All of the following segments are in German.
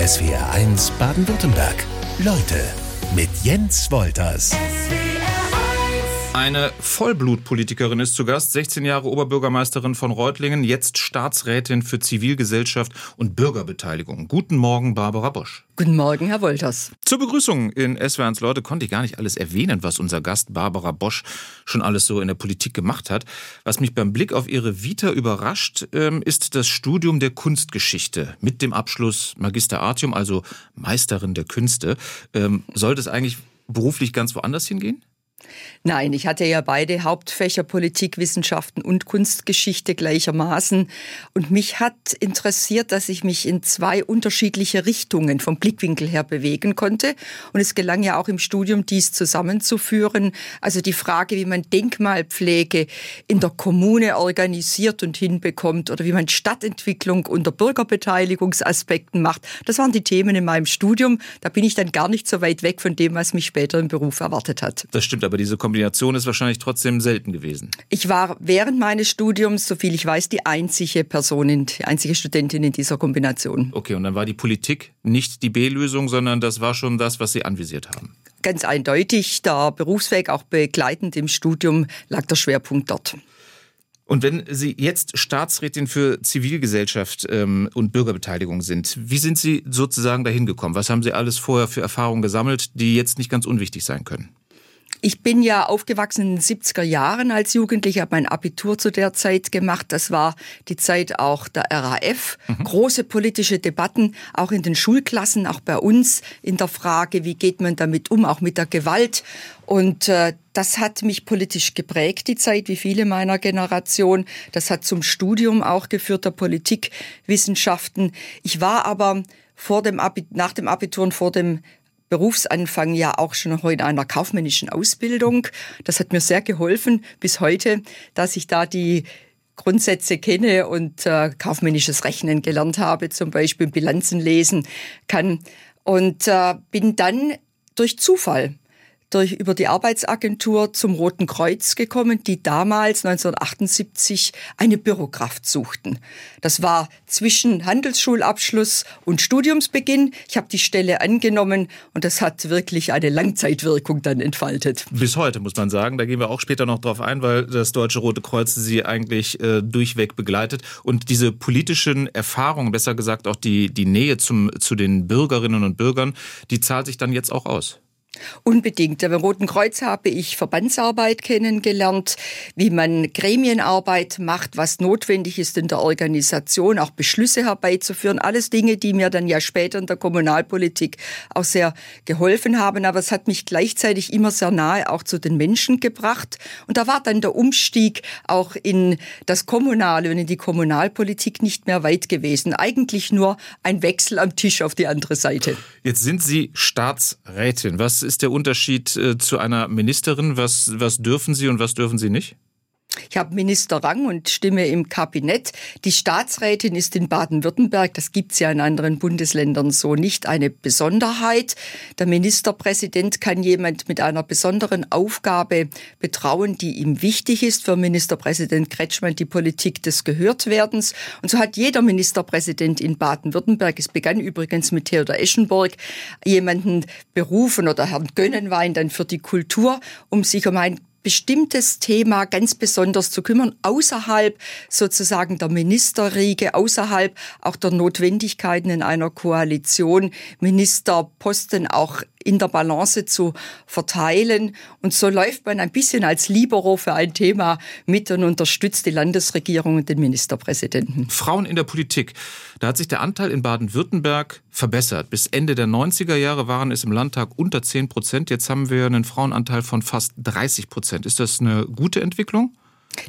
SWR1 Baden-Württemberg. Leute mit Jens Wolters. Eine Vollblutpolitikerin ist zu Gast, 16 Jahre Oberbürgermeisterin von Reutlingen, jetzt Staatsrätin für Zivilgesellschaft und Bürgerbeteiligung. Guten Morgen, Barbara Bosch. Guten Morgen, Herr Wolters. Zur Begrüßung in SW1 Leute konnte ich gar nicht alles erwähnen, was unser Gast Barbara Bosch schon alles so in der Politik gemacht hat. Was mich beim Blick auf ihre Vita überrascht, ähm, ist das Studium der Kunstgeschichte mit dem Abschluss Magister Artium, also Meisterin der Künste. Ähm, sollte es eigentlich beruflich ganz woanders hingehen? Nein, ich hatte ja beide Hauptfächer Politikwissenschaften und Kunstgeschichte gleichermaßen. Und mich hat interessiert, dass ich mich in zwei unterschiedliche Richtungen vom Blickwinkel her bewegen konnte. Und es gelang ja auch im Studium, dies zusammenzuführen. Also die Frage, wie man Denkmalpflege in der Kommune organisiert und hinbekommt oder wie man Stadtentwicklung unter Bürgerbeteiligungsaspekten macht. Das waren die Themen in meinem Studium. Da bin ich dann gar nicht so weit weg von dem, was mich später im Beruf erwartet hat. Das stimmt, aber diese Kombination ist wahrscheinlich trotzdem selten gewesen. Ich war während meines Studiums, soviel ich weiß, die einzige Person, die einzige Studentin in dieser Kombination. Okay, und dann war die Politik nicht die B-Lösung, sondern das war schon das, was Sie anvisiert haben. Ganz eindeutig, der Berufsweg auch begleitend im Studium lag der Schwerpunkt dort. Und wenn Sie jetzt Staatsrätin für Zivilgesellschaft ähm, und Bürgerbeteiligung sind, wie sind Sie sozusagen dahin gekommen? Was haben Sie alles vorher für Erfahrungen gesammelt, die jetzt nicht ganz unwichtig sein können? Ich bin ja aufgewachsen in den 70er Jahren als Jugendlicher, habe mein Abitur zu der Zeit gemacht. Das war die Zeit auch der RAF. Mhm. Große politische Debatten, auch in den Schulklassen, auch bei uns in der Frage, wie geht man damit um, auch mit der Gewalt. Und äh, das hat mich politisch geprägt, die Zeit, wie viele meiner Generation. Das hat zum Studium auch geführt, der Politikwissenschaften. Ich war aber vor dem Abi nach dem Abitur und vor dem Berufsanfang ja auch schon heute einer kaufmännischen Ausbildung. Das hat mir sehr geholfen bis heute, dass ich da die Grundsätze kenne und äh, kaufmännisches Rechnen gelernt habe, zum Beispiel Bilanzen lesen kann. Und äh, bin dann durch Zufall durch, über die Arbeitsagentur zum Roten Kreuz gekommen, die damals 1978 eine Bürokraft suchten. Das war zwischen Handelsschulabschluss und Studiumsbeginn. Ich habe die Stelle angenommen und das hat wirklich eine Langzeitwirkung dann entfaltet. Bis heute muss man sagen, da gehen wir auch später noch drauf ein, weil das Deutsche Rote Kreuz sie eigentlich äh, durchweg begleitet und diese politischen Erfahrungen, besser gesagt auch die, die Nähe zum, zu den Bürgerinnen und Bürgern, die zahlt sich dann jetzt auch aus. Unbedingt. Beim Roten Kreuz habe ich Verbandsarbeit kennengelernt, wie man Gremienarbeit macht, was notwendig ist in der Organisation, auch Beschlüsse herbeizuführen. Alles Dinge, die mir dann ja später in der Kommunalpolitik auch sehr geholfen haben. Aber es hat mich gleichzeitig immer sehr nahe auch zu den Menschen gebracht. Und da war dann der Umstieg auch in das Kommunale und in die Kommunalpolitik nicht mehr weit gewesen. Eigentlich nur ein Wechsel am Tisch auf die andere Seite. Jetzt sind Sie Staatsrätin. Was ist der Unterschied äh, zu einer Ministerin? Was, was dürfen Sie und was dürfen Sie nicht? Ich habe Ministerrang und stimme im Kabinett. Die Staatsrätin ist in Baden-Württemberg, das gibt es ja in anderen Bundesländern so nicht, eine Besonderheit. Der Ministerpräsident kann jemand mit einer besonderen Aufgabe betrauen, die ihm wichtig ist. Für Ministerpräsident Kretschmann die Politik des Gehörtwerdens. Und so hat jeder Ministerpräsident in Baden-Württemberg, es begann übrigens mit Theodor Eschenburg, jemanden berufen oder Herrn Gönnenwein dann für die Kultur, um sich um ein bestimmtes Thema ganz besonders zu kümmern, außerhalb sozusagen der Ministerriege, außerhalb auch der Notwendigkeiten in einer Koalition, Ministerposten auch in der Balance zu verteilen. Und so läuft man ein bisschen als Libero für ein Thema mit und unterstützt die Landesregierung und den Ministerpräsidenten. Frauen in der Politik. Da hat sich der Anteil in Baden-Württemberg verbessert. Bis Ende der 90er Jahre waren es im Landtag unter 10 Prozent. Jetzt haben wir einen Frauenanteil von fast 30 Prozent. Ist das eine gute Entwicklung?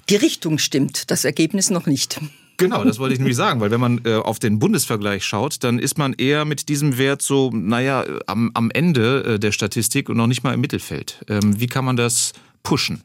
Die Richtung stimmt, das Ergebnis noch nicht. Genau, das wollte ich nämlich sagen, weil wenn man äh, auf den Bundesvergleich schaut, dann ist man eher mit diesem Wert so, naja, am, am Ende äh, der Statistik und noch nicht mal im Mittelfeld. Ähm, wie kann man das pushen?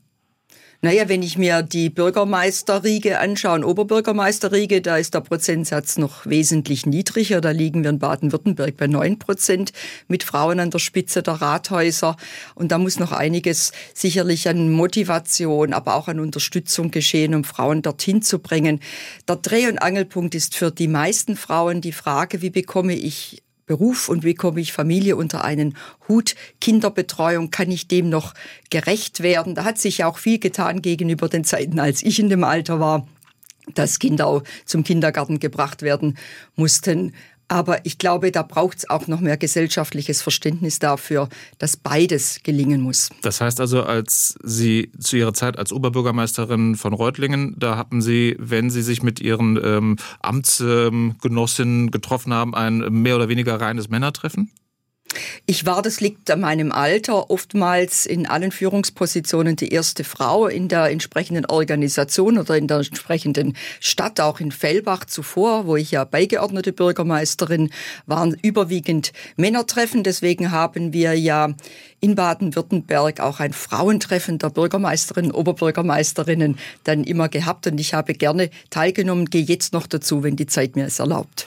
Naja, wenn ich mir die Bürgermeisterriege anschaue, Oberbürgermeisterriege, da ist der Prozentsatz noch wesentlich niedriger. Da liegen wir in Baden-Württemberg bei neun Prozent mit Frauen an der Spitze der Rathäuser. Und da muss noch einiges sicherlich an Motivation, aber auch an Unterstützung geschehen, um Frauen dorthin zu bringen. Der Dreh- und Angelpunkt ist für die meisten Frauen die Frage, wie bekomme ich Beruf und wie komme ich Familie unter einen Hut? Kinderbetreuung, kann ich dem noch gerecht werden? Da hat sich auch viel getan gegenüber den Zeiten, als ich in dem Alter war dass Kinder zum Kindergarten gebracht werden mussten. Aber ich glaube, da braucht es auch noch mehr gesellschaftliches Verständnis dafür, dass beides gelingen muss. Das heißt also, als Sie zu Ihrer Zeit als Oberbürgermeisterin von Reutlingen, da hatten Sie, wenn Sie sich mit Ihren ähm, Amtsgenossinnen getroffen haben, ein mehr oder weniger reines Männertreffen? Ich war, das liegt an meinem Alter, oftmals in allen Führungspositionen die erste Frau in der entsprechenden Organisation oder in der entsprechenden Stadt, auch in Fellbach zuvor, wo ich ja beigeordnete Bürgermeisterin, waren überwiegend Männertreffen. Deswegen haben wir ja in Baden-Württemberg auch ein Frauentreffen der Bürgermeisterinnen, Oberbürgermeisterinnen dann immer gehabt. Und ich habe gerne teilgenommen, gehe jetzt noch dazu, wenn die Zeit mir es erlaubt.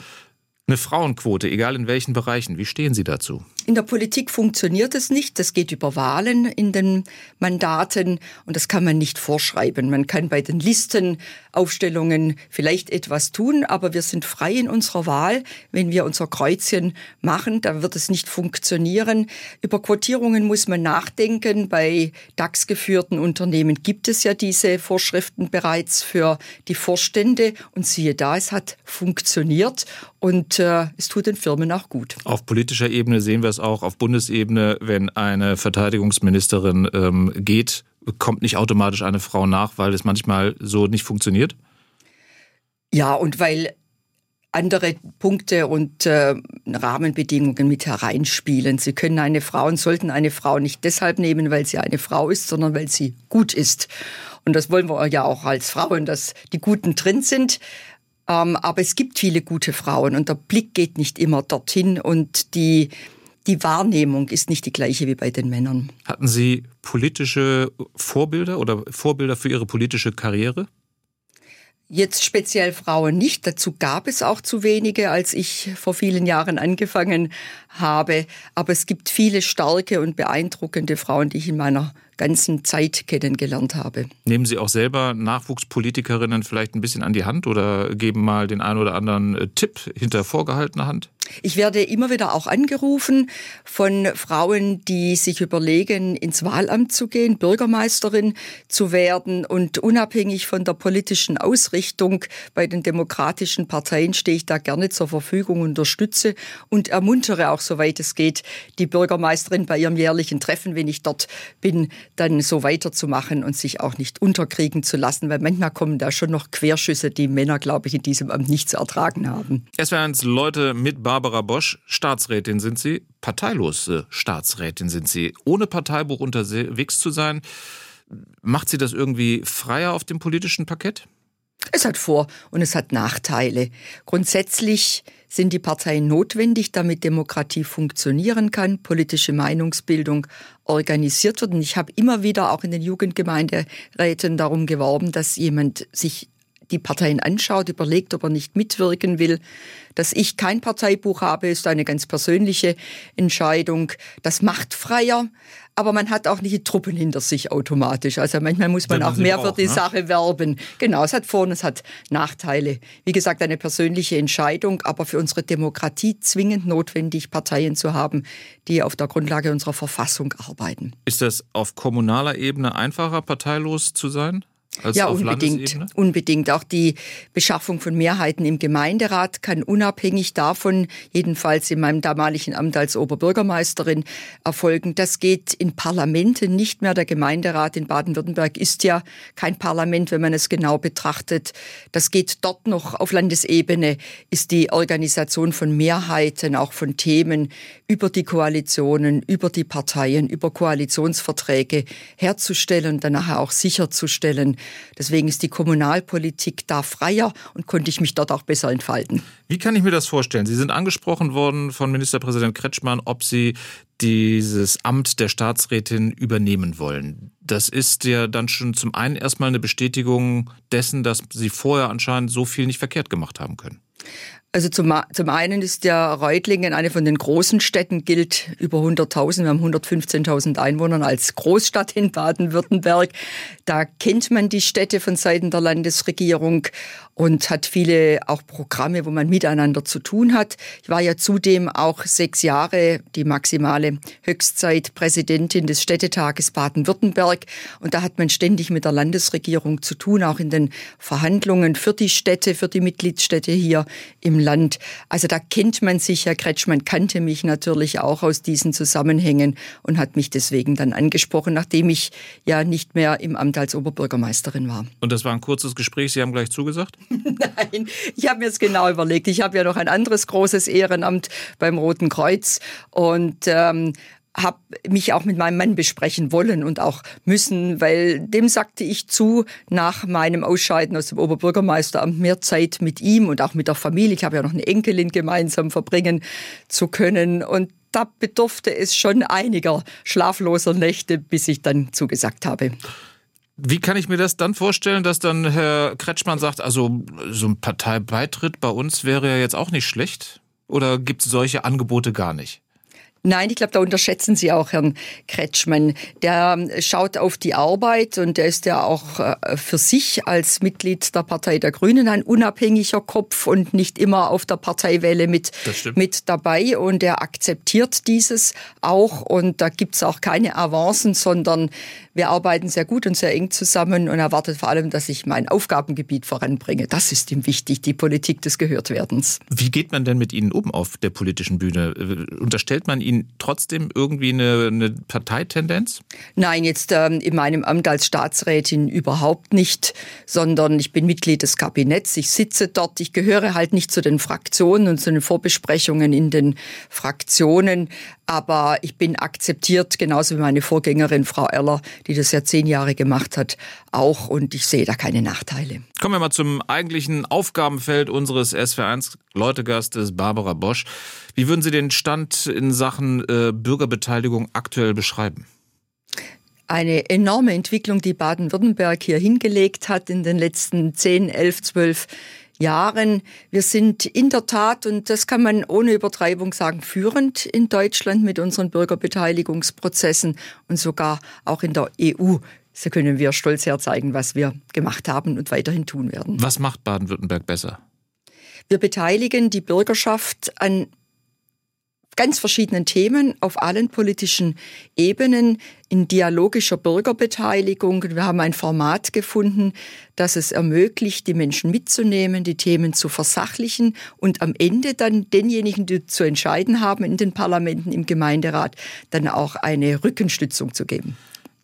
Eine Frauenquote, egal in welchen Bereichen. Wie stehen Sie dazu? In der Politik funktioniert es nicht. Das geht über Wahlen in den Mandaten und das kann man nicht vorschreiben. Man kann bei den Listenaufstellungen vielleicht etwas tun, aber wir sind frei in unserer Wahl. Wenn wir unser Kreuzchen machen, dann wird es nicht funktionieren. Über Quotierungen muss man nachdenken. Bei DAX-geführten Unternehmen gibt es ja diese Vorschriften bereits für die Vorstände und siehe da, es hat funktioniert und äh, es tut den Firmen auch gut. Auf politischer Ebene sehen wir es auch auf Bundesebene, wenn eine Verteidigungsministerin ähm, geht, kommt nicht automatisch eine Frau nach, weil es manchmal so nicht funktioniert? Ja, und weil andere Punkte und äh, Rahmenbedingungen mit hereinspielen. Sie können eine Frau und sollten eine Frau nicht deshalb nehmen, weil sie eine Frau ist, sondern weil sie gut ist. Und das wollen wir ja auch als Frauen, dass die Guten drin sind. Ähm, aber es gibt viele gute Frauen und der Blick geht nicht immer dorthin und die die Wahrnehmung ist nicht die gleiche wie bei den Männern. Hatten Sie politische Vorbilder oder Vorbilder für Ihre politische Karriere? Jetzt speziell Frauen nicht. Dazu gab es auch zu wenige, als ich vor vielen Jahren angefangen habe. Aber es gibt viele starke und beeindruckende Frauen, die ich in meiner ganzen Zeit kennengelernt habe. Nehmen Sie auch selber Nachwuchspolitikerinnen vielleicht ein bisschen an die Hand oder geben mal den einen oder anderen äh, Tipp hinter vorgehaltener Hand? Ich werde immer wieder auch angerufen von Frauen, die sich überlegen, ins Wahlamt zu gehen, Bürgermeisterin zu werden. Und unabhängig von der politischen Ausrichtung bei den demokratischen Parteien stehe ich da gerne zur Verfügung, unterstütze und ermuntere auch, soweit es geht, die Bürgermeisterin bei ihrem jährlichen Treffen, wenn ich dort bin, dann so weiterzumachen und sich auch nicht unterkriegen zu lassen, weil manchmal kommen da schon noch Querschüsse, die Männer, glaube ich, in diesem Amt nicht zu ertragen haben. Es werden Leute mit Barbara Bosch, Staatsrätin sind Sie, parteilose Staatsrätin sind Sie, ohne Parteibuch unterwegs zu sein. Macht Sie das irgendwie freier auf dem politischen Parkett? Es hat Vor- und es hat Nachteile. Grundsätzlich sind die Parteien notwendig, damit Demokratie funktionieren kann, politische Meinungsbildung organisiert wird. Und ich habe immer wieder auch in den Jugendgemeinderäten darum geworben, dass jemand sich die Parteien anschaut, überlegt, ob er nicht mitwirken will. Dass ich kein Parteibuch habe, ist eine ganz persönliche Entscheidung. Das macht freier, aber man hat auch nicht die Truppen hinter sich automatisch. Also manchmal muss man, man auch mehr für die ne? Sache werben. Genau, es hat Vor- und es hat Nachteile. Wie gesagt, eine persönliche Entscheidung, aber für unsere Demokratie zwingend notwendig, Parteien zu haben, die auf der Grundlage unserer Verfassung arbeiten. Ist das auf kommunaler Ebene einfacher, parteilos zu sein? Als ja, unbedingt. Unbedingt. Auch die Beschaffung von Mehrheiten im Gemeinderat kann unabhängig davon, jedenfalls in meinem damaligen Amt als Oberbürgermeisterin, erfolgen. Das geht in Parlamenten nicht mehr. Der Gemeinderat in Baden-Württemberg ist ja kein Parlament, wenn man es genau betrachtet. Das geht dort noch auf Landesebene, ist die Organisation von Mehrheiten, auch von Themen über die Koalitionen, über die Parteien, über Koalitionsverträge herzustellen und dann nachher auch sicherzustellen, Deswegen ist die Kommunalpolitik da freier und konnte ich mich dort auch besser entfalten. Wie kann ich mir das vorstellen? Sie sind angesprochen worden von Ministerpräsident Kretschmann, ob Sie dieses Amt der Staatsrätin übernehmen wollen. Das ist ja dann schon zum einen erstmal eine Bestätigung dessen, dass Sie vorher anscheinend so viel nicht verkehrt gemacht haben können. Also zum, zum einen ist ja Reutlingen eine von den großen Städten, gilt über 100.000, wir haben 115.000 Einwohner als Großstadt in Baden-Württemberg. Da kennt man die Städte von Seiten der Landesregierung und hat viele auch Programme, wo man miteinander zu tun hat. Ich war ja zudem auch sechs Jahre, die maximale Höchstzeit, Präsidentin des Städtetages Baden-Württemberg. Und da hat man ständig mit der Landesregierung zu tun, auch in den Verhandlungen für die Städte, für die Mitgliedsstädte hier im Land. Also da kennt man sich, Herr Kretschmann kannte mich natürlich auch aus diesen Zusammenhängen und hat mich deswegen dann angesprochen, nachdem ich ja nicht mehr im Amt als Oberbürgermeisterin war. Und das war ein kurzes Gespräch, Sie haben gleich zugesagt? Nein, ich habe mir es genau überlegt. Ich habe ja noch ein anderes großes Ehrenamt beim Roten Kreuz und ähm, habe mich auch mit meinem Mann besprechen wollen und auch müssen, weil dem sagte ich zu, nach meinem Ausscheiden aus dem Oberbürgermeisteramt mehr Zeit mit ihm und auch mit der Familie, ich habe ja noch eine Enkelin gemeinsam verbringen zu können und da bedurfte es schon einiger schlafloser Nächte, bis ich dann zugesagt habe. Wie kann ich mir das dann vorstellen, dass dann Herr Kretschmann sagt, also so ein Parteibeitritt bei uns wäre ja jetzt auch nicht schlecht? Oder gibt es solche Angebote gar nicht? Nein, ich glaube, da unterschätzen Sie auch Herrn Kretschmann. Der ähm, schaut auf die Arbeit und der ist ja auch äh, für sich als Mitglied der Partei der Grünen ein unabhängiger Kopf und nicht immer auf der Parteiwelle mit, mit dabei. Und er akzeptiert dieses auch. Und da gibt's auch keine Avancen, sondern wir arbeiten sehr gut und sehr eng zusammen und erwartet vor allem, dass ich mein Aufgabengebiet voranbringe. Das ist ihm wichtig, die Politik des Gehörtwerdens. Wie geht man denn mit Ihnen um auf der politischen Bühne? Unterstellt man Ihnen trotzdem irgendwie eine, eine Parteitendenz? Nein, jetzt ähm, in meinem Amt als Staatsrätin überhaupt nicht, sondern ich bin Mitglied des Kabinetts. Ich sitze dort. Ich gehöre halt nicht zu den Fraktionen und zu den Vorbesprechungen in den Fraktionen, aber ich bin akzeptiert, genauso wie meine Vorgängerin Frau Erler, die das ja zehn Jahre gemacht hat, auch. Und ich sehe da keine Nachteile. Kommen wir mal zum eigentlichen Aufgabenfeld unseres SW1 Leutegastes Barbara Bosch. Wie würden Sie den Stand in Sachen äh, Bürgerbeteiligung aktuell beschreiben? eine enorme Entwicklung, die Baden-Württemberg hier hingelegt hat in den letzten 10, 11, 12 Jahren. Wir sind in der Tat, und das kann man ohne Übertreibung sagen, führend in Deutschland mit unseren Bürgerbeteiligungsprozessen und sogar auch in der EU. So können wir stolz herzeigen, was wir gemacht haben und weiterhin tun werden. Was macht Baden-Württemberg besser? Wir beteiligen die Bürgerschaft an ganz verschiedenen Themen auf allen politischen Ebenen in dialogischer Bürgerbeteiligung. Wir haben ein Format gefunden, das es ermöglicht, die Menschen mitzunehmen, die Themen zu versachlichen und am Ende dann denjenigen, die zu entscheiden haben in den Parlamenten, im Gemeinderat, dann auch eine Rückenstützung zu geben.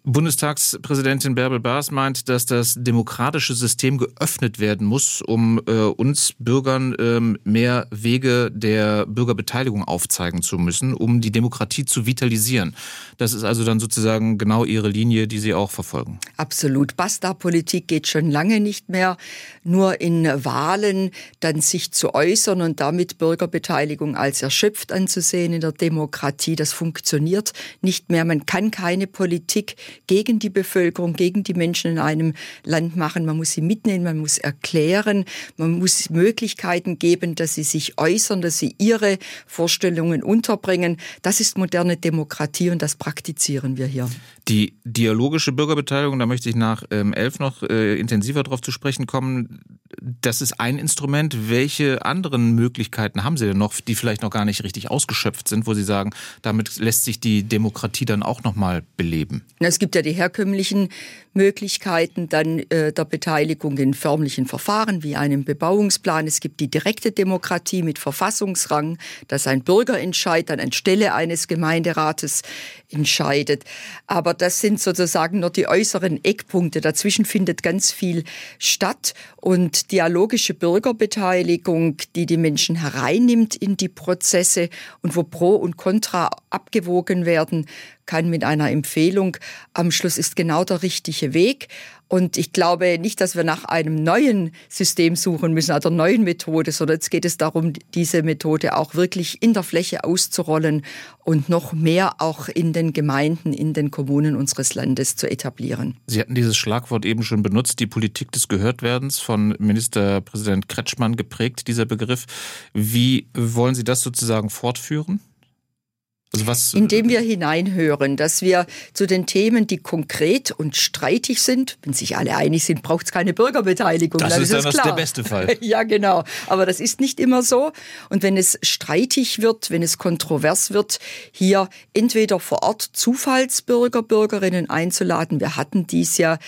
Bundestagspräsidentin Bärbel Baas meint, dass das demokratische System geöffnet werden muss, um äh, uns Bürgern ähm, mehr Wege der Bürgerbeteiligung aufzeigen zu müssen, um die Demokratie zu vitalisieren. Das ist also dann sozusagen genau Ihre Linie, die Sie auch verfolgen. Absolut. Basta-Politik geht schon lange nicht mehr. Nur in Wahlen dann sich zu äußern und damit Bürgerbeteiligung als erschöpft anzusehen in der Demokratie, das funktioniert nicht mehr. Man kann keine Politik gegen die Bevölkerung, gegen die Menschen in einem Land machen. Man muss sie mitnehmen, man muss erklären, man muss Möglichkeiten geben, dass sie sich äußern, dass sie ihre Vorstellungen unterbringen. Das ist moderne Demokratie und das praktizieren wir hier. Die dialogische Bürgerbeteiligung, da möchte ich nach ähm, elf noch äh, intensiver darauf zu sprechen kommen. Das ist ein Instrument. Welche anderen Möglichkeiten haben Sie denn noch, die vielleicht noch gar nicht richtig ausgeschöpft sind, wo Sie sagen, damit lässt sich die Demokratie dann auch noch mal beleben? Es gibt ja die herkömmlichen Möglichkeiten dann äh, der Beteiligung in förmlichen Verfahren wie einem Bebauungsplan. Es gibt die direkte Demokratie mit Verfassungsrang, dass ein Bürgerentscheid dann anstelle eines Gemeinderates entscheidet. Aber das sind sozusagen nur die äußeren Eckpunkte. Dazwischen findet ganz viel statt und dialogische Bürgerbeteiligung, die die Menschen hereinnimmt in die Prozesse und wo Pro und Contra abgewogen werden, kann mit einer Empfehlung am Schluss ist genau der richtige Weg. Und ich glaube nicht, dass wir nach einem neuen System suchen müssen, einer neuen Methode, sondern jetzt geht es darum, diese Methode auch wirklich in der Fläche auszurollen und noch mehr auch in den Gemeinden, in den Kommunen unseres Landes zu etablieren. Sie hatten dieses Schlagwort eben schon benutzt, die Politik des Gehörtwerdens von Ministerpräsident Kretschmann geprägt, dieser Begriff. Wie wollen Sie das sozusagen fortführen? Also was, Indem wir hineinhören, dass wir zu den Themen, die konkret und streitig sind, wenn sich alle einig sind, braucht es keine Bürgerbeteiligung. Das ist es das klar. der beste Fall. ja, genau. Aber das ist nicht immer so. Und wenn es streitig wird, wenn es kontrovers wird, hier entweder vor Ort Zufallsbürger, Bürgerinnen einzuladen. Wir hatten dies ja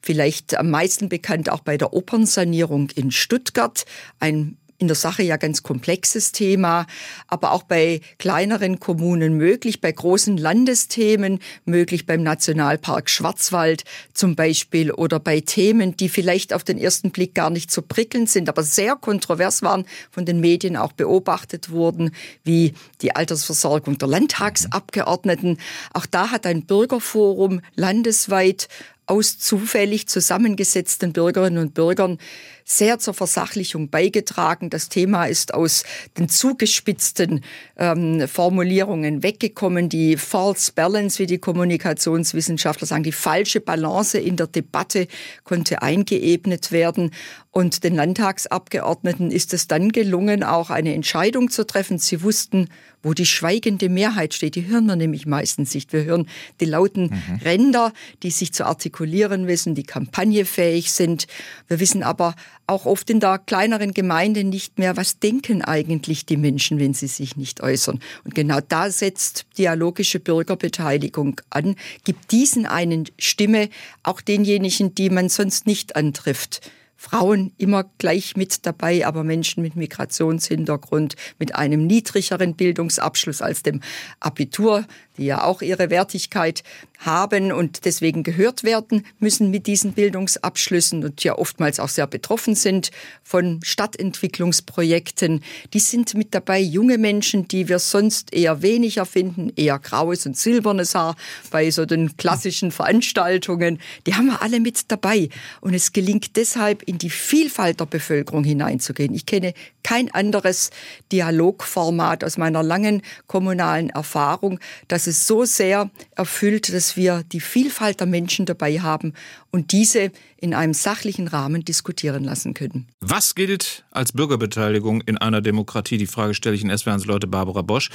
vielleicht am meisten bekannt auch bei der Opernsanierung in Stuttgart. Ein in der Sache ja ganz komplexes Thema, aber auch bei kleineren Kommunen möglich, bei großen Landesthemen möglich, beim Nationalpark Schwarzwald zum Beispiel oder bei Themen, die vielleicht auf den ersten Blick gar nicht so prickelnd sind, aber sehr kontrovers waren, von den Medien auch beobachtet wurden, wie die Altersversorgung der Landtagsabgeordneten. Auch da hat ein Bürgerforum landesweit aus zufällig zusammengesetzten Bürgerinnen und Bürgern sehr zur Versachlichung beigetragen. Das Thema ist aus den zugespitzten ähm, Formulierungen weggekommen. Die False Balance, wie die Kommunikationswissenschaftler sagen, die falsche Balance in der Debatte konnte eingeebnet werden. Und den Landtagsabgeordneten ist es dann gelungen, auch eine Entscheidung zu treffen. Sie wussten, wo die schweigende Mehrheit steht. Die hören wir nämlich meistens nicht. Wir hören die lauten mhm. Ränder, die sich zu artikulieren wissen, die kampagnefähig sind. Wir wissen aber auch oft in der kleineren Gemeinde nicht mehr, was denken eigentlich die Menschen, wenn sie sich nicht äußern. Und genau da setzt dialogische Bürgerbeteiligung an, gibt diesen einen Stimme, auch denjenigen, die man sonst nicht antrifft. Frauen immer gleich mit dabei, aber Menschen mit Migrationshintergrund, mit einem niedrigeren Bildungsabschluss als dem Abitur, die ja auch ihre Wertigkeit haben und deswegen gehört werden müssen mit diesen Bildungsabschlüssen und ja oftmals auch sehr betroffen sind von Stadtentwicklungsprojekten. Die sind mit dabei junge Menschen, die wir sonst eher weniger finden, eher graues und silbernes Haar bei so den klassischen Veranstaltungen. Die haben wir alle mit dabei und es gelingt deshalb in die Vielfalt der Bevölkerung hineinzugehen. Ich kenne kein anderes Dialogformat aus meiner langen kommunalen Erfahrung, das es so sehr erfüllt, dass wir die Vielfalt der Menschen dabei haben. Und diese in einem sachlichen Rahmen diskutieren lassen können. Was gilt als Bürgerbeteiligung in einer Demokratie? Die Frage stelle ich in SWRs Leute Barbara Bosch,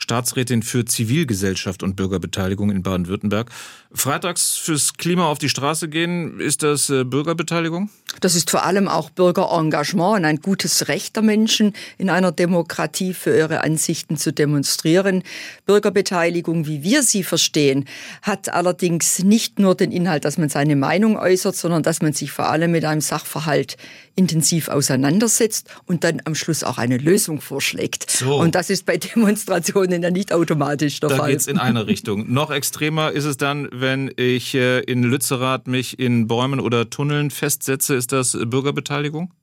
Staatsrätin für Zivilgesellschaft und Bürgerbeteiligung in Baden-Württemberg. Freitags fürs Klima auf die Straße gehen, ist das äh, Bürgerbeteiligung? Das ist vor allem auch Bürgerengagement und ein gutes Recht der Menschen in einer Demokratie für ihre Ansichten zu demonstrieren. Bürgerbeteiligung, wie wir sie verstehen, hat allerdings nicht nur den Inhalt, dass man seine Meinung äußert, sondern dass man sich vor allem mit einem Sachverhalt intensiv auseinandersetzt und dann am Schluss auch eine Lösung vorschlägt. So. Und das ist bei Demonstrationen ja nicht automatisch der da Fall. Da geht's in eine Richtung. Noch extremer ist es dann, wenn ich äh, in Lützerath mich in Bäumen oder Tunneln festsetze. Ist das Bürgerbeteiligung?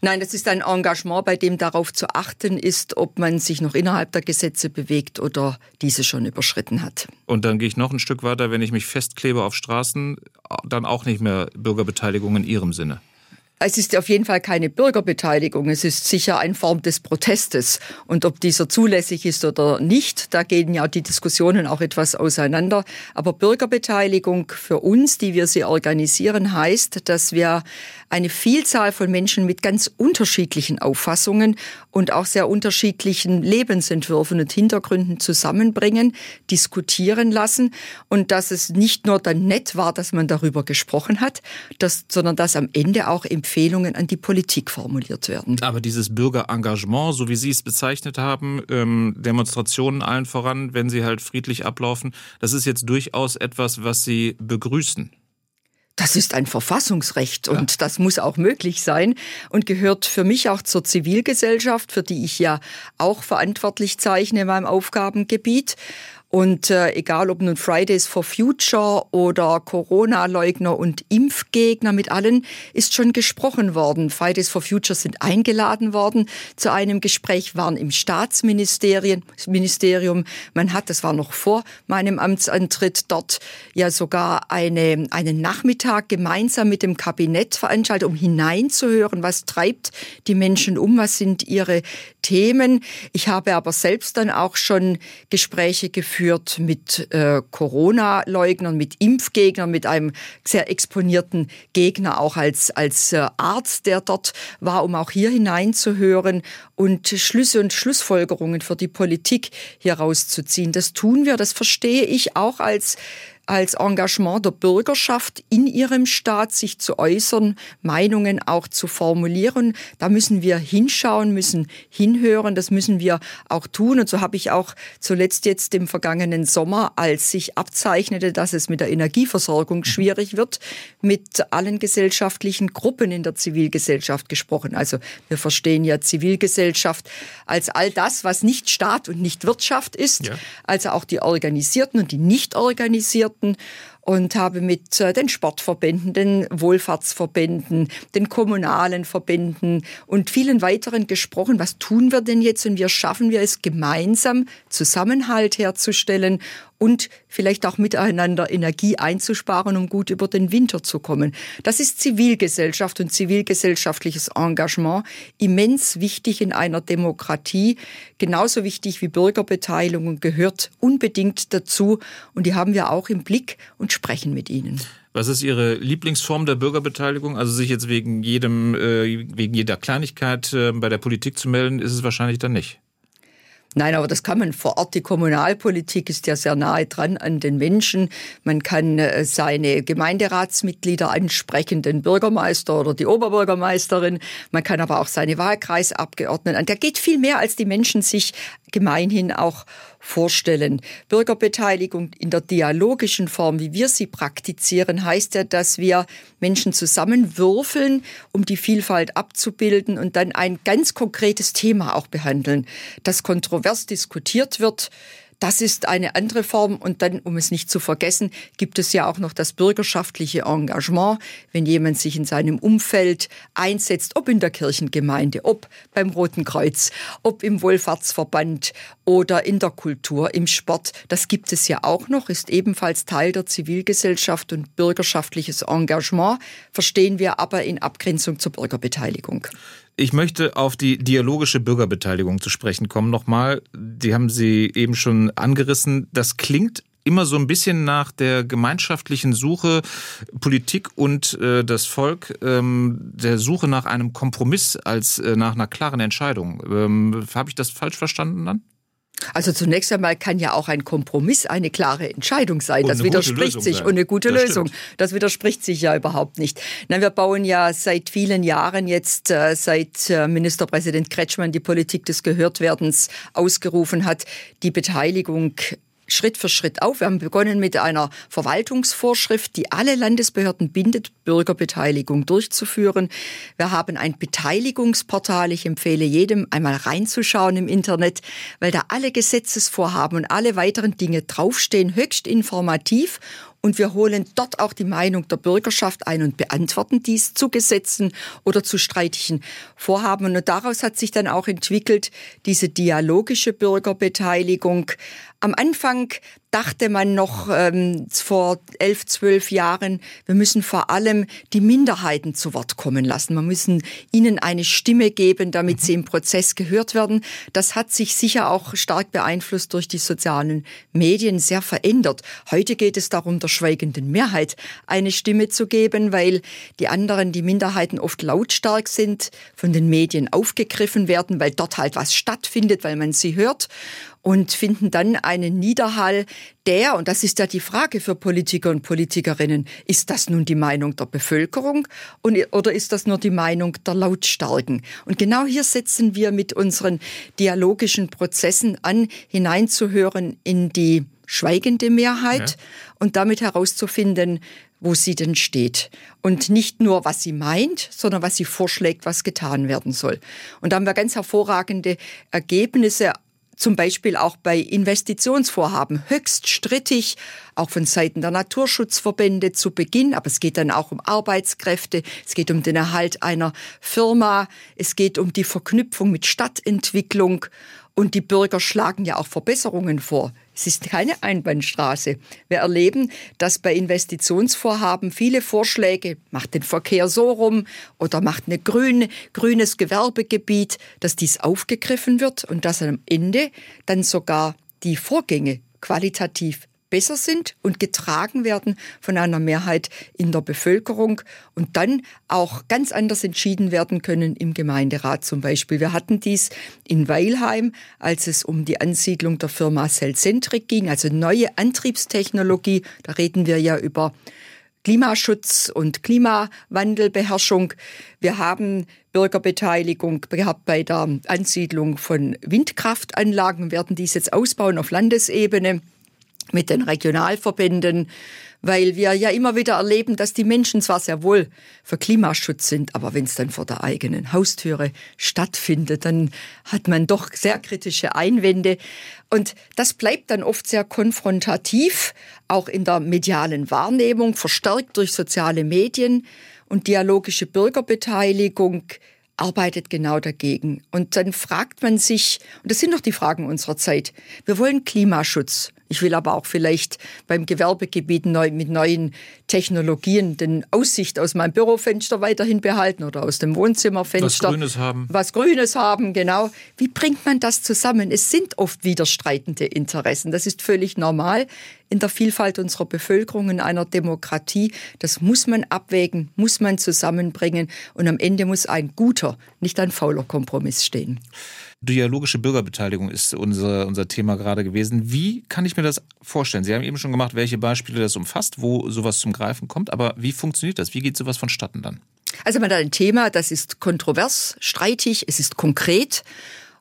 Nein, das ist ein Engagement, bei dem darauf zu achten ist, ob man sich noch innerhalb der Gesetze bewegt oder diese schon überschritten hat. Und dann gehe ich noch ein Stück weiter, wenn ich mich festklebe auf Straßen, dann auch nicht mehr Bürgerbeteiligung in Ihrem Sinne. Es ist auf jeden Fall keine Bürgerbeteiligung. Es ist sicher eine Form des Protestes. Und ob dieser zulässig ist oder nicht, da gehen ja die Diskussionen auch etwas auseinander. Aber Bürgerbeteiligung für uns, die wir sie organisieren, heißt, dass wir eine Vielzahl von Menschen mit ganz unterschiedlichen Auffassungen und auch sehr unterschiedlichen Lebensentwürfen und Hintergründen zusammenbringen, diskutieren lassen und dass es nicht nur dann nett war, dass man darüber gesprochen hat, dass, sondern dass am Ende auch Empfehlungen an die Politik formuliert werden. Aber dieses Bürgerengagement, so wie Sie es bezeichnet haben, ähm, Demonstrationen allen voran, wenn sie halt friedlich ablaufen, das ist jetzt durchaus etwas, was Sie begrüßen. Das ist ein Verfassungsrecht und ja. das muss auch möglich sein und gehört für mich auch zur Zivilgesellschaft, für die ich ja auch verantwortlich zeichne in meinem Aufgabengebiet. Und äh, egal ob nun Fridays for Future oder Corona-Leugner und Impfgegner, mit allen ist schon gesprochen worden. Fridays for Future sind eingeladen worden zu einem Gespräch, waren im Staatsministerium. Ministerium. Man hat, das war noch vor meinem Amtsantritt, dort ja sogar eine, einen Nachmittag gemeinsam mit dem Kabinett veranstaltet, um hineinzuhören, was treibt die Menschen um, was sind ihre Themen. Ich habe aber selbst dann auch schon Gespräche geführt geführt mit äh, Corona-Leugnern, mit Impfgegnern, mit einem sehr exponierten Gegner auch als, als äh, Arzt, der dort war, um auch hier hineinzuhören und Schlüsse und Schlussfolgerungen für die Politik hier rauszuziehen. Das tun wir, das verstehe ich auch als als Engagement der Bürgerschaft in ihrem Staat sich zu äußern, Meinungen auch zu formulieren. Da müssen wir hinschauen, müssen hinhören, das müssen wir auch tun. Und so habe ich auch zuletzt jetzt im vergangenen Sommer, als sich abzeichnete, dass es mit der Energieversorgung schwierig wird, mit allen gesellschaftlichen Gruppen in der Zivilgesellschaft gesprochen. Also wir verstehen ja Zivilgesellschaft als all das, was nicht Staat und nicht Wirtschaft ist, ja. also auch die organisierten und die nicht Experten und habe mit äh, den Sportverbänden, den Wohlfahrtsverbänden, den kommunalen Verbänden und vielen weiteren gesprochen. Was tun wir denn jetzt und wie schaffen wir es gemeinsam Zusammenhalt herzustellen und vielleicht auch miteinander Energie einzusparen, um gut über den Winter zu kommen. Das ist Zivilgesellschaft und zivilgesellschaftliches Engagement immens wichtig in einer Demokratie, genauso wichtig wie Bürgerbeteiligung gehört unbedingt dazu und die haben wir auch im Blick und sprechen mit ihnen. Was ist Ihre Lieblingsform der Bürgerbeteiligung? Also sich jetzt wegen jedem, äh, wegen jeder Kleinigkeit äh, bei der Politik zu melden, ist es wahrscheinlich dann nicht. Nein, aber das kann man vor Ort. Die Kommunalpolitik ist ja sehr nahe dran an den Menschen. Man kann äh, seine Gemeinderatsmitglieder ansprechen, den Bürgermeister oder die Oberbürgermeisterin. Man kann aber auch seine Wahlkreisabgeordneten. Der geht viel mehr, als die Menschen sich gemeinhin auch vorstellen. Bürgerbeteiligung in der dialogischen Form, wie wir sie praktizieren, heißt ja, dass wir Menschen zusammenwürfeln, um die Vielfalt abzubilden und dann ein ganz konkretes Thema auch behandeln, das kontrovers diskutiert wird das ist eine andere Form. Und dann, um es nicht zu vergessen, gibt es ja auch noch das bürgerschaftliche Engagement. Wenn jemand sich in seinem Umfeld einsetzt, ob in der Kirchengemeinde, ob beim Roten Kreuz, ob im Wohlfahrtsverband oder in der Kultur, im Sport, das gibt es ja auch noch, ist ebenfalls Teil der Zivilgesellschaft und bürgerschaftliches Engagement, verstehen wir aber in Abgrenzung zur Bürgerbeteiligung. Ich möchte auf die dialogische Bürgerbeteiligung zu sprechen kommen nochmal. Die haben Sie eben schon angerissen. Das klingt immer so ein bisschen nach der gemeinschaftlichen Suche Politik und äh, das Volk ähm, der Suche nach einem Kompromiss als äh, nach einer klaren Entscheidung. Ähm, Habe ich das falsch verstanden dann? Also zunächst einmal kann ja auch ein Kompromiss eine klare Entscheidung sein. das widerspricht sich sein. und eine gute das Lösung. Stimmt. Das widerspricht sich ja überhaupt nicht. Na, wir bauen ja seit vielen Jahren jetzt, äh, seit äh, Ministerpräsident Kretschmann die Politik des Gehörtwerdens ausgerufen hat, die Beteiligung Schritt für Schritt auf. Wir haben begonnen mit einer Verwaltungsvorschrift, die alle Landesbehörden bindet, Bürgerbeteiligung durchzuführen. Wir haben ein Beteiligungsportal. Ich empfehle jedem einmal reinzuschauen im Internet, weil da alle Gesetzesvorhaben und alle weiteren Dinge draufstehen, höchst informativ und wir holen dort auch die Meinung der Bürgerschaft ein und beantworten dies zu Gesetzen oder zu streitigen Vorhaben. Und daraus hat sich dann auch entwickelt diese dialogische Bürgerbeteiligung. Am Anfang dachte man noch ähm, vor elf, zwölf Jahren, wir müssen vor allem die Minderheiten zu Wort kommen lassen. Wir müssen ihnen eine Stimme geben, damit sie im Prozess gehört werden. Das hat sich sicher auch stark beeinflusst durch die sozialen Medien, sehr verändert. Heute geht es darum, der schweigenden Mehrheit eine Stimme zu geben, weil die anderen, die Minderheiten oft lautstark sind, von den Medien aufgegriffen werden, weil dort halt was stattfindet, weil man sie hört und finden dann einen Niederhall, der, und das ist ja die Frage für Politiker und Politikerinnen, ist das nun die Meinung der Bevölkerung oder ist das nur die Meinung der Lautstarken? Und genau hier setzen wir mit unseren dialogischen Prozessen an, hineinzuhören in die schweigende Mehrheit ja. und damit herauszufinden, wo sie denn steht. Und nicht nur, was sie meint, sondern was sie vorschlägt, was getan werden soll. Und da haben wir ganz hervorragende Ergebnisse zum Beispiel auch bei Investitionsvorhaben höchst strittig, auch von Seiten der Naturschutzverbände zu Beginn. Aber es geht dann auch um Arbeitskräfte, es geht um den Erhalt einer Firma, es geht um die Verknüpfung mit Stadtentwicklung. Und die Bürger schlagen ja auch Verbesserungen vor. Es ist keine Einbahnstraße. Wir erleben, dass bei Investitionsvorhaben viele Vorschläge, macht den Verkehr so rum oder macht eine grüne, grünes Gewerbegebiet, dass dies aufgegriffen wird und dass am Ende dann sogar die Vorgänge qualitativ besser sind und getragen werden von einer Mehrheit in der Bevölkerung und dann auch ganz anders entschieden werden können im Gemeinderat zum Beispiel. Wir hatten dies in Weilheim, als es um die Ansiedlung der Firma Cellcentric ging, also neue Antriebstechnologie. Da reden wir ja über Klimaschutz und Klimawandelbeherrschung. Wir haben Bürgerbeteiligung gehabt bei der Ansiedlung von Windkraftanlagen, werden dies jetzt ausbauen auf Landesebene mit den Regionalverbänden, weil wir ja immer wieder erleben, dass die Menschen zwar sehr wohl für Klimaschutz sind, aber wenn es dann vor der eigenen Haustüre stattfindet, dann hat man doch sehr kritische Einwände. Und das bleibt dann oft sehr konfrontativ, auch in der medialen Wahrnehmung, verstärkt durch soziale Medien und dialogische Bürgerbeteiligung arbeitet genau dagegen. Und dann fragt man sich, und das sind doch die Fragen unserer Zeit, wir wollen Klimaschutz. Ich will aber auch vielleicht beim Gewerbegebiet neu, mit neuen Technologien den Aussicht aus meinem Bürofenster weiterhin behalten oder aus dem Wohnzimmerfenster. Was Grünes haben. Was Grünes haben, genau. Wie bringt man das zusammen? Es sind oft widerstreitende Interessen. Das ist völlig normal in der Vielfalt unserer Bevölkerung, in einer Demokratie. Das muss man abwägen, muss man zusammenbringen und am Ende muss ein guter, nicht ein fauler Kompromiss stehen. Dialogische Bürgerbeteiligung ist unser, unser Thema gerade gewesen. Wie kann ich mir das vorstellen? Sie haben eben schon gemacht, welche Beispiele das umfasst, wo sowas zum Greifen kommt. Aber wie funktioniert das? Wie geht sowas vonstatten dann? Also man hat ein Thema, das ist kontrovers, streitig, es ist konkret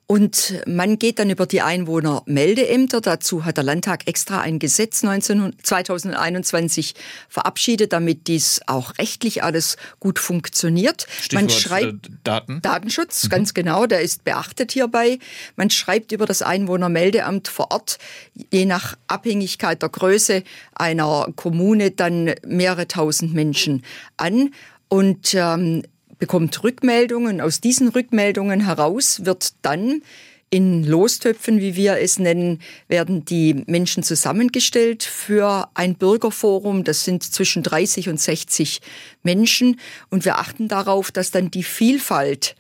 und man geht dann über die Einwohnermeldeämter. Dazu hat der Landtag extra ein Gesetz 19, 2021 verabschiedet, damit dies auch rechtlich alles gut funktioniert. Stichwort man schreibt äh, Daten. Datenschutz, mhm. ganz genau, der ist beachtet hierbei. Man schreibt über das Einwohnermeldeamt vor Ort, je nach Abhängigkeit der Größe einer Kommune, dann mehrere tausend Menschen an. Und ähm, bekommt Rückmeldungen. Aus diesen Rückmeldungen heraus wird dann in Lostöpfen, wie wir es nennen, werden die Menschen zusammengestellt für ein Bürgerforum. Das sind zwischen 30 und 60 Menschen. Und wir achten darauf, dass dann die Vielfalt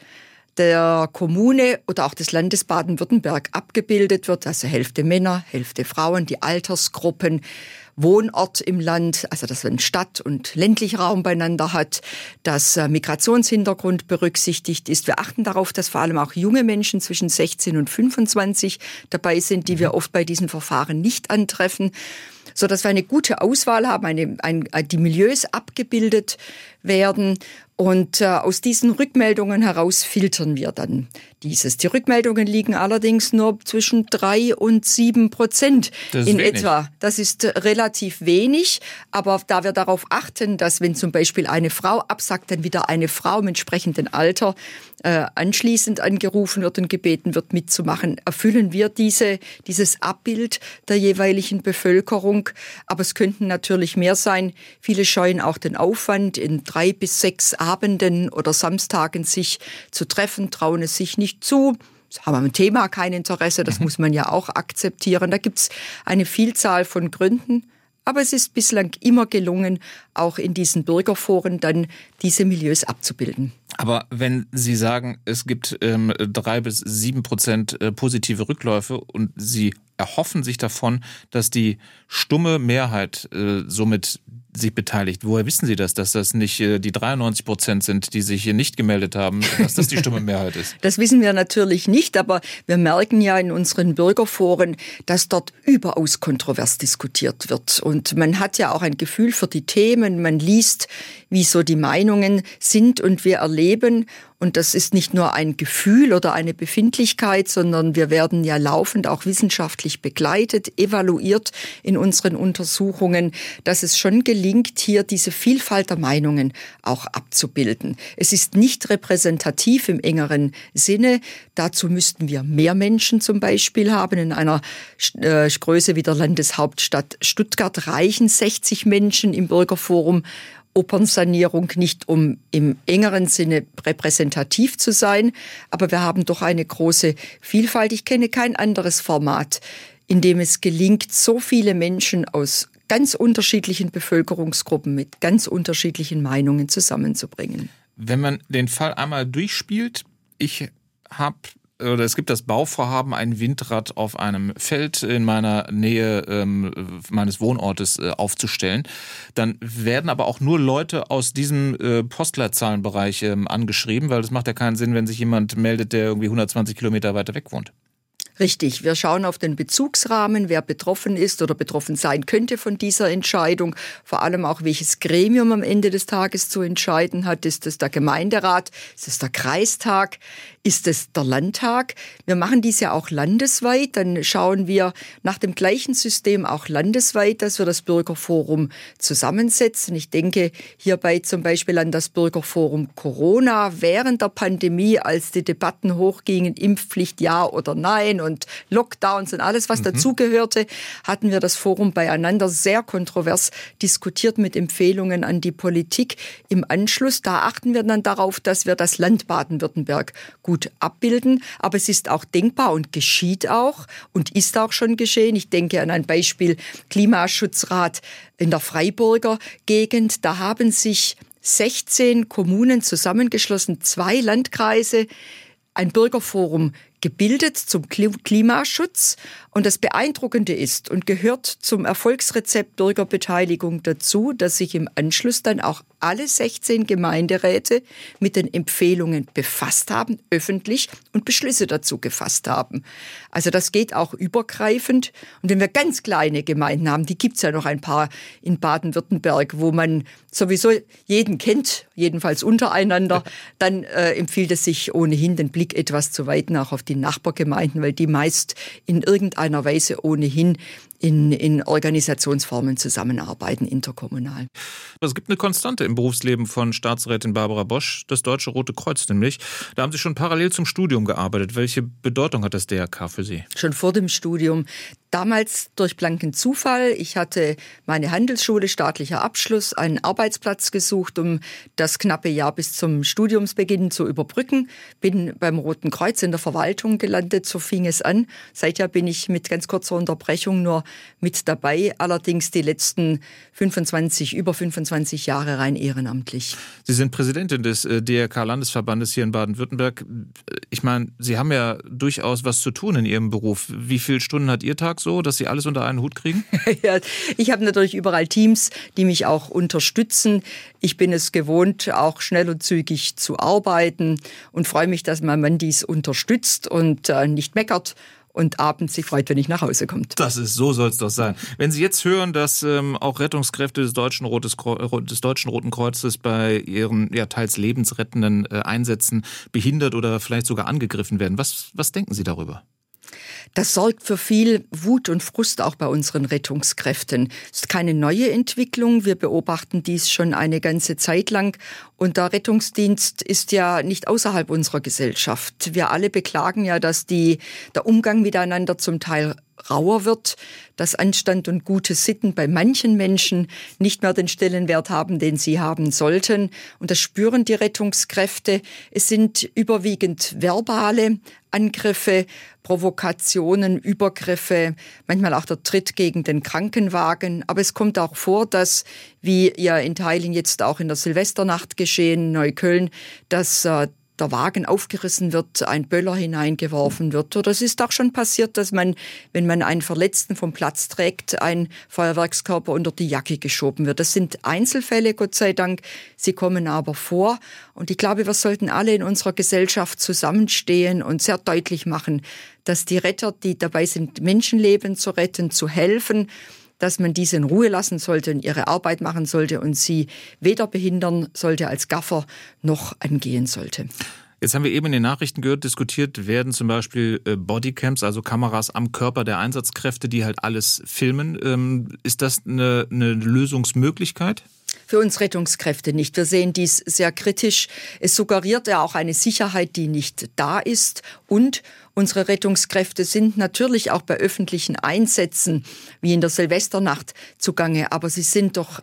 der Kommune oder auch des Landes Baden-Württemberg abgebildet wird. Also Hälfte Männer, Hälfte Frauen, die Altersgruppen, Wohnort im Land, also dass man Stadt- und ländlicher Raum beieinander hat, dass äh, Migrationshintergrund berücksichtigt ist. Wir achten darauf, dass vor allem auch junge Menschen zwischen 16 und 25 dabei sind, die wir oft bei diesen Verfahren nicht antreffen so dass wir eine gute Auswahl haben, eine, ein, die Milieus abgebildet werden und äh, aus diesen Rückmeldungen heraus filtern wir dann dieses. Die Rückmeldungen liegen allerdings nur zwischen drei und sieben Prozent in wenig. etwa. Das ist relativ wenig, aber da wir darauf achten, dass wenn zum Beispiel eine Frau absagt, dann wieder eine Frau im entsprechenden Alter äh, anschließend angerufen wird und gebeten wird, mitzumachen, erfüllen wir diese, dieses Abbild der jeweiligen Bevölkerung. Aber es könnten natürlich mehr sein. Viele scheuen auch den Aufwand, in drei bis sechs Abenden oder Samstagen sich zu treffen, trauen es sich nicht zu haben am Thema kein Interesse, das mhm. muss man ja auch akzeptieren. Da gibt's eine Vielzahl von Gründen. Aber es ist bislang immer gelungen, auch in diesen Bürgerforen dann diese Milieus abzubilden. Aber wenn Sie sagen, es gibt ähm, drei bis sieben Prozent äh, positive Rückläufe und Sie erhoffen sich davon, dass die stumme Mehrheit äh, somit sich beteiligt. Woher wissen Sie das, dass das nicht äh, die 93 Prozent sind, die sich hier nicht gemeldet haben, dass das die stumme Mehrheit ist? Das wissen wir natürlich nicht, aber wir merken ja in unseren Bürgerforen, dass dort überaus kontrovers diskutiert wird. Und man hat ja auch ein Gefühl für die Themen, man liest, wie so die Meinungen sind und wir erleben, und das ist nicht nur ein Gefühl oder eine Befindlichkeit, sondern wir werden ja laufend auch wissenschaftlich begleitet, evaluiert in unseren Untersuchungen, dass es schon gelingt, hier diese Vielfalt der Meinungen auch abzubilden. Es ist nicht repräsentativ im engeren Sinne. Dazu müssten wir mehr Menschen zum Beispiel haben. In einer äh, Größe wie der Landeshauptstadt Stuttgart reichen 60 Menschen im Bürgerforum Opernsanierung nicht, um im engeren Sinne repräsentativ zu sein, aber wir haben doch eine große Vielfalt. Ich kenne kein anderes Format, in dem es gelingt, so viele Menschen aus ganz unterschiedlichen Bevölkerungsgruppen mit ganz unterschiedlichen Meinungen zusammenzubringen. Wenn man den Fall einmal durchspielt, ich habe oder es gibt das Bauvorhaben, ein Windrad auf einem Feld in meiner Nähe ähm, meines Wohnortes äh, aufzustellen. Dann werden aber auch nur Leute aus diesem äh, Postleitzahlenbereich ähm, angeschrieben, weil das macht ja keinen Sinn, wenn sich jemand meldet, der irgendwie 120 Kilometer weiter weg wohnt. Richtig, wir schauen auf den Bezugsrahmen, wer betroffen ist oder betroffen sein könnte von dieser Entscheidung, vor allem auch welches Gremium am Ende des Tages zu entscheiden hat. Ist es der Gemeinderat, ist es der Kreistag, ist es der Landtag? Wir machen dies ja auch landesweit, dann schauen wir nach dem gleichen System auch landesweit, dass wir das Bürgerforum zusammensetzen. Ich denke hierbei zum Beispiel an das Bürgerforum Corona während der Pandemie, als die Debatten hochgingen, Impfpflicht ja oder nein und Lockdowns und alles, was mhm. dazugehörte, hatten wir das Forum beieinander sehr kontrovers diskutiert mit Empfehlungen an die Politik. Im Anschluss, da achten wir dann darauf, dass wir das Land Baden-Württemberg gut abbilden. Aber es ist auch denkbar und geschieht auch und ist auch schon geschehen. Ich denke an ein Beispiel Klimaschutzrat in der Freiburger Gegend. Da haben sich 16 Kommunen zusammengeschlossen, zwei Landkreise, ein Bürgerforum gebildet zum Klimaschutz. Und das Beeindruckende ist und gehört zum Erfolgsrezept Bürgerbeteiligung dazu, dass sich im Anschluss dann auch alle 16 Gemeinderäte mit den Empfehlungen befasst haben, öffentlich und Beschlüsse dazu gefasst haben. Also das geht auch übergreifend. Und wenn wir ganz kleine Gemeinden haben, die gibt's ja noch ein paar in Baden-Württemberg, wo man sowieso jeden kennt, jedenfalls untereinander, dann äh, empfiehlt es sich ohnehin den Blick etwas zu weiten, auch auf die Nachbargemeinden, weil die meist in irgendeiner Weise ohnehin in, in Organisationsformen zusammenarbeiten, interkommunal. Es gibt eine Konstante im Berufsleben von Staatsrätin Barbara Bosch, das Deutsche Rote Kreuz nämlich. Da haben Sie schon parallel zum Studium gearbeitet. Welche Bedeutung hat das DRK für Sie? Schon vor dem Studium Damals durch blanken Zufall. Ich hatte meine Handelsschule, staatlicher Abschluss, einen Arbeitsplatz gesucht, um das knappe Jahr bis zum Studiumsbeginn zu überbrücken. Bin beim Roten Kreuz in der Verwaltung gelandet, so fing es an. Seither bin ich mit ganz kurzer Unterbrechung nur mit dabei, allerdings die letzten 25, über 25 Jahre rein ehrenamtlich. Sie sind Präsidentin des äh, DRK-Landesverbandes hier in Baden-Württemberg. Ich meine, Sie haben ja durchaus was zu tun in Ihrem Beruf. Wie viele Stunden hat Ihr Tag? Alltag so, dass Sie alles unter einen Hut kriegen? ja, ich habe natürlich überall Teams, die mich auch unterstützen. Ich bin es gewohnt, auch schnell und zügig zu arbeiten und freue mich, dass mein Mann dies unterstützt und äh, nicht meckert und abends sich freut, wenn ich nach Hause kommt. Das ist, so soll es doch sein. Wenn Sie jetzt hören, dass ähm, auch Rettungskräfte des Deutschen, Rotes, des Deutschen Roten Kreuzes bei ihren ja, teils lebensrettenden äh, Einsätzen behindert oder vielleicht sogar angegriffen werden, was, was denken Sie darüber? Das sorgt für viel Wut und Frust auch bei unseren Rettungskräften. Es ist keine neue Entwicklung. Wir beobachten dies schon eine ganze Zeit lang. Und der Rettungsdienst ist ja nicht außerhalb unserer Gesellschaft. Wir alle beklagen ja, dass die, der Umgang miteinander zum Teil rauer wird, dass Anstand und gute Sitten bei manchen Menschen nicht mehr den Stellenwert haben, den sie haben sollten. Und das spüren die Rettungskräfte. Es sind überwiegend verbale Angriffe, Provokationen, Übergriffe, manchmal auch der Tritt gegen den Krankenwagen. Aber es kommt auch vor, dass, wie ja in Teilen jetzt auch in der Silvesternacht geschehen, Neukölln, dass äh, der Wagen aufgerissen wird, ein Böller hineingeworfen wird. Oder es ist auch schon passiert, dass man, wenn man einen Verletzten vom Platz trägt, ein Feuerwerkskörper unter die Jacke geschoben wird. Das sind Einzelfälle, Gott sei Dank. Sie kommen aber vor. Und ich glaube, wir sollten alle in unserer Gesellschaft zusammenstehen und sehr deutlich machen, dass die Retter, die dabei sind, Menschenleben zu retten, zu helfen, dass man diese in Ruhe lassen sollte und ihre Arbeit machen sollte und sie weder behindern sollte als Gaffer noch angehen sollte. Jetzt haben wir eben in den Nachrichten gehört, diskutiert werden zum Beispiel äh, Bodycams, also Kameras am Körper der Einsatzkräfte, die halt alles filmen. Ähm, ist das eine, eine Lösungsmöglichkeit? Für uns Rettungskräfte nicht. Wir sehen dies sehr kritisch. Es suggeriert ja auch eine Sicherheit, die nicht da ist. Und unsere Rettungskräfte sind natürlich auch bei öffentlichen Einsätzen, wie in der Silvesternacht, zugange. Aber sie sind doch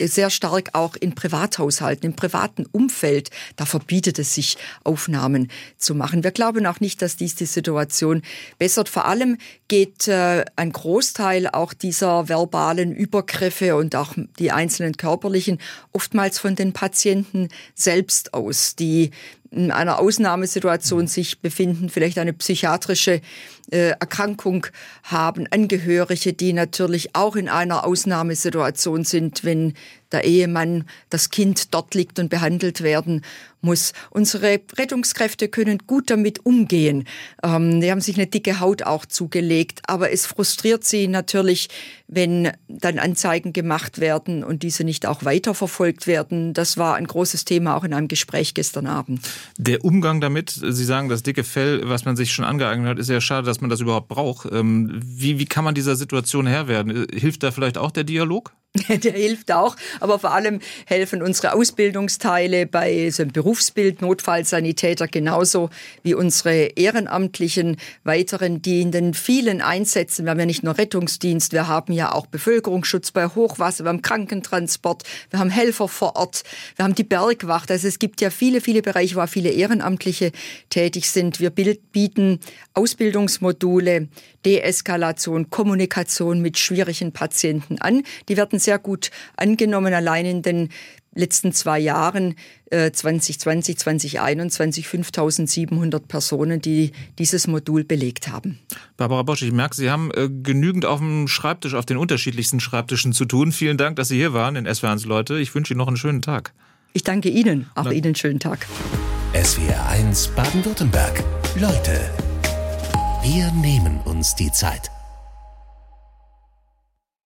sehr stark auch in Privathaushalten, im privaten Umfeld. Da verbietet es sich, Aufnahmen zu machen. Wir glauben auch nicht, dass dies die Situation bessert. Vor allem geht äh, ein Großteil auch dieser verbalen Übergriffe und auch die einzelnen körperlichen oftmals von den Patienten selbst aus, die in einer Ausnahmesituation sich befinden, vielleicht eine psychiatrische äh, Erkrankung haben, Angehörige, die natürlich auch in einer Ausnahmesituation sind, wenn der Ehemann, das Kind dort liegt und behandelt werden muss. Unsere Rettungskräfte können gut damit umgehen. Ähm, die haben sich eine dicke Haut auch zugelegt, aber es frustriert sie natürlich, wenn dann Anzeigen gemacht werden und diese nicht auch weiterverfolgt werden. Das war ein großes Thema auch in einem Gespräch gestern Abend. Der Umgang damit, Sie sagen, das dicke Fell, was man sich schon angeeignet hat, ist ja schade, dass man das überhaupt braucht. Ähm, wie, wie kann man dieser Situation Herr werden? Hilft da vielleicht auch der Dialog? Der hilft auch, aber vor allem helfen unsere Ausbildungsteile bei so einem Berufsbild, Notfallsanitäter genauso wie unsere ehrenamtlichen weiteren, die in den vielen Einsätzen, wir haben ja nicht nur Rettungsdienst, wir haben ja auch Bevölkerungsschutz bei Hochwasser, wir haben Krankentransport, wir haben Helfer vor Ort, wir haben die Bergwacht. Also es gibt ja viele, viele Bereiche, wo viele Ehrenamtliche tätig sind. Wir bieten Ausbildungsmodule, Deeskalation, Kommunikation mit schwierigen Patienten an. Die werden sehr gut angenommen, allein in den letzten zwei Jahren, äh, 2020, 2021, 5700 Personen, die dieses Modul belegt haben. Barbara Bosch, ich merke, Sie haben äh, genügend auf dem Schreibtisch, auf den unterschiedlichsten Schreibtischen zu tun. Vielen Dank, dass Sie hier waren in SW1 Leute. Ich wünsche Ihnen noch einen schönen Tag. Ich danke Ihnen, auch Na. Ihnen einen schönen Tag. SWR1 Baden-Württemberg. Leute, wir nehmen uns die Zeit.